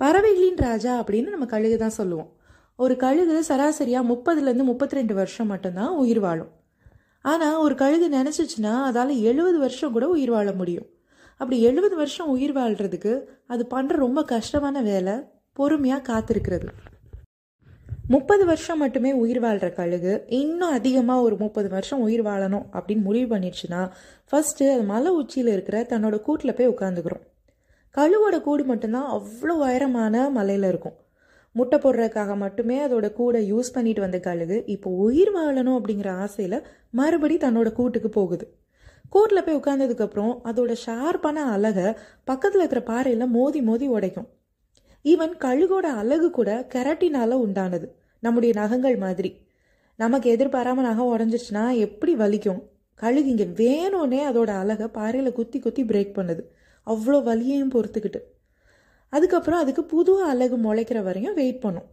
பறவைகளின் ராஜா அப்படின்னு நம்ம கழுகு தான் சொல்லுவோம். ஒரு கழுகு சராசரியாக முப்பதுலேருந்து முப்பத்தி ரெண்டு வருஷம் மட்டும்தான் உயிர் வாழும். ஆனால் ஒரு கழுகு நினச்சிச்சுன்னா அதால் எழுபது வருஷம் கூட உயிர் வாழ முடியும். அப்படி எழுபது வருஷம் உயிர் வாழ்கிறதுக்கு அது பண்ணுற ரொம்ப கஷ்டமான வேலை பொறுமையாக காத்திருக்கிறது. முப்பது வருஷம் மட்டுமே உயிர் வாழ்கிற கழுகு இன்னும் அதிகமாக ஒரு முப்பது வருஷம் உயிர் வாழணும் அப்படின்னு முடிவு பண்ணிடுச்சுன்னா ஃபஸ்ட்டு அது மலை உச்சியில் இருக்கிற தன்னோட கூட்டில் போய் உட்காந்துக்கிறோம் கழுவோட கூடு மட்டும்தான் அவ்வளோ உயரமான மலையில் இருக்கும். முட்டை போடுறதுக்காக மட்டுமே அதோட கூடை யூஸ் பண்ணிட்டு வந்த கழுகு. இப்போ உயிர் வாழணும் அப்படிங்கிற ஆசையில் மறுபடி தன்னோட கூட்டுக்கு போகுது. கூட்டில் போய் உட்காந்ததுக்கப்புறம் அதோட ஷார்ப்பான அழகை பக்கத்தில் இருக்கிற பாறையில் மோதி மோதி உடைக்கும். ஈவன் கழுகோட அழகு கூட கெரட்டினால உண்டானது. நம்முடைய நகங்கள் மாதிரி. நமக்கு எதிர்பாராம நகம் உடஞ்சிருச்சுன்னா எப்படி வலிக்கும்? கழுகு இங்கே வேணும்னே அதோட அழகை பாறையில் குத்தி குத்தி பிரேக் பண்ணுது. அவ்வளோ வலியையும் பொறுத்துக்கிட்டு. அதுக்கப்புறம் அதுக்கு புது அழகு முளைக்கிற வரையும் வெயிட் பண்ணும்.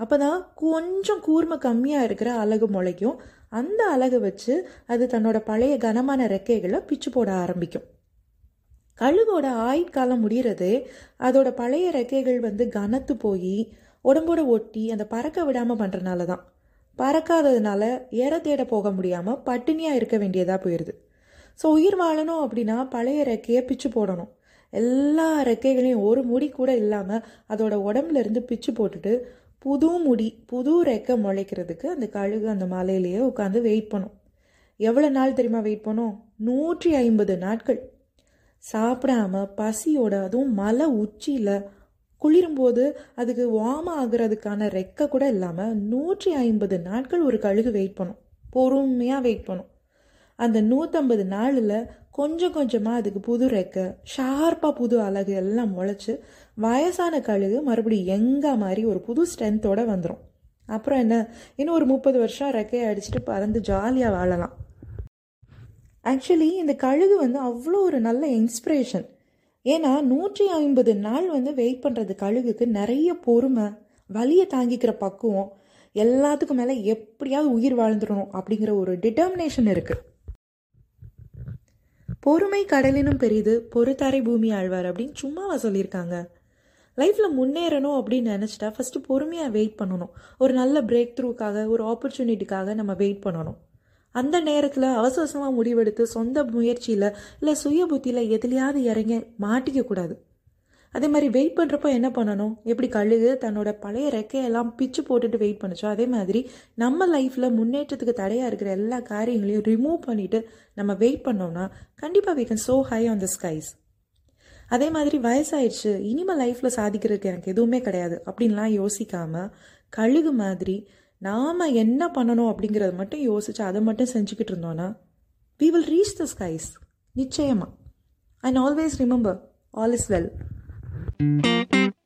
அப்போ தான் கொஞ்சம் கூர்மை கம்மியாக இருக்கிற அழகு முளைக்கும். அந்த அழகை வச்சு அது தன்னோட பழைய கனமான ரெக்கைகளை பிச்சு போட ஆரம்பிக்கும். கழுகோட ஆயுட்காலம் முடிகிறதே அதோட பழைய ரெக்கைகள் வந்து கனத்து போய் உடம்போட ஒட்டி அந்த பறக்க விடாமல் பண்ணுறனால தான் பறக்காததுனால ஏற தேட போக முடியாமல் பட்டினியாக இருக்க வேண்டியதாக போயிடுது ஸோ உயிர் வாழணும் அப்படின்னா பழைய ரெக்கையை பிச்சு போடணும். எல்லா ரெக்கைகளையும் ஒரு முடி கூட இல்லாமல் அதோட உடம்புலேருந்து பிச்சு போட்டுட்டு புது முடி புது ரெக்கை முளைக்கிறதுக்கு அந்த கழுகு அந்த மலையிலேயே உட்காந்து வெயிட் பண்ணும் எவ்வளோ நாள் தெரியுமா வெயிட் பண்ணும் நூற்றி ஐம்பது நாட்கள். சாப்பிடாம பசியோட அதுவும் மலை உச்சியில் குளிரும்போது அதுக்கு வார்ம் ஆகுறதுக்கான ரெக்கை கூட இல்லாமல் நூற்றி ஐம்பது நாட்கள் ஒரு கழுகு வெயிட் பண்ணும் பொறுமையாக வெயிட் பண்ணும் அந்த நூற்றம்பது நாளில் கொஞ்சம் கொஞ்சமாக அதுக்கு புது ரெக்கை ஷார்ப்பாக புது அழகு எல்லாம் முளைச்சி வயசான கழுகு மறுபடியும் எங்கா மாதிரி ஒரு புது ஸ்ட்ரென்த்தோடு வந்துடும் அப்புறம் என்ன? இன்னும் ஒரு முப்பது வருஷம் ரெக்கையை அடிச்சுட்டு பறந்து ஜாலியாக வாழலாம். ஆக்சுவலி இந்த கழுகு வந்து அவ்வளோ ஒரு நல்ல இன்ஸ்பிரேஷன் ஏன்னா நூற்றி ஐம்பது நாள் வந்து வெயிட் பண்ணுறது கழுகுக்கு நிறைய பொறுமை வலியை தாங்கிக்கிற பக்குவம் எல்லாத்துக்கும் மேலே எப்படியாவது உயிர் வாழ்ந்துடணும் அப்படிங்கிற ஒரு டிட்டர்மினேஷன் இருக்குது பொறுமை கடலினும் பெரிது பொறுத்தாரை பூமி ஆழ்வார் அப்படின்னு சும்மாவா சொல்லியிருக்காங்க. லைஃப்பில் முன்னேறணும் அப்படின்னு நினச்சிட்டா ஃபஸ்ட்டு பொறுமையாக வெயிட் பண்ணணும். ஒரு நல்ல பிரேக் த்ரூக்காக ஒரு ஆப்பர்ச்சுனிட்டிக்காக நம்ம வெயிட் பண்ணணும். அந்த நேரத்தில் அவசரமாக முடிவெடுத்து சொந்த முயற்சியில் இல்லை சுய புத்தியில் எதுலையாவது இறங்க மாட்டிக்கக்கூடாது அதே மாதிரி வெயிட் பண்ணுறப்போ என்ன பண்ணணும்? எப்படி கழுகு தன்னோட பழைய ரெக்கையெல்லாம் பிச்சு போட்டுட்டு வெயிட் பண்ணுச்சோ? அதே மாதிரி நம்ம லைஃப்பில் முன்னேற்றத்துக்கு தடையாக இருக்கிற எல்லா காரியங்களையும் ரிமூவ் பண்ணிவிட்டு நம்ம வெயிட் பண்ணோம்னா கண்டிப்பாக we can so high on the skies அதே மாதிரி வயசாயிடுச்சு. இனிமேல் லைஃப்பில் சாதிக்கிறதுக்கு எனக்கு எதுவுமே கிடையாது. அப்படின்லாம் யோசிக்காமல் கழுகு மாதிரி நாம் என்ன பண்ணணும் அப்படிங்கிறத மட்டும் யோசித்து அதை மட்டும் செஞ்சுக்கிட்டு இருந்தோன்னா we will reach the skies நிச்சயமாக and always remember all is well Thank you.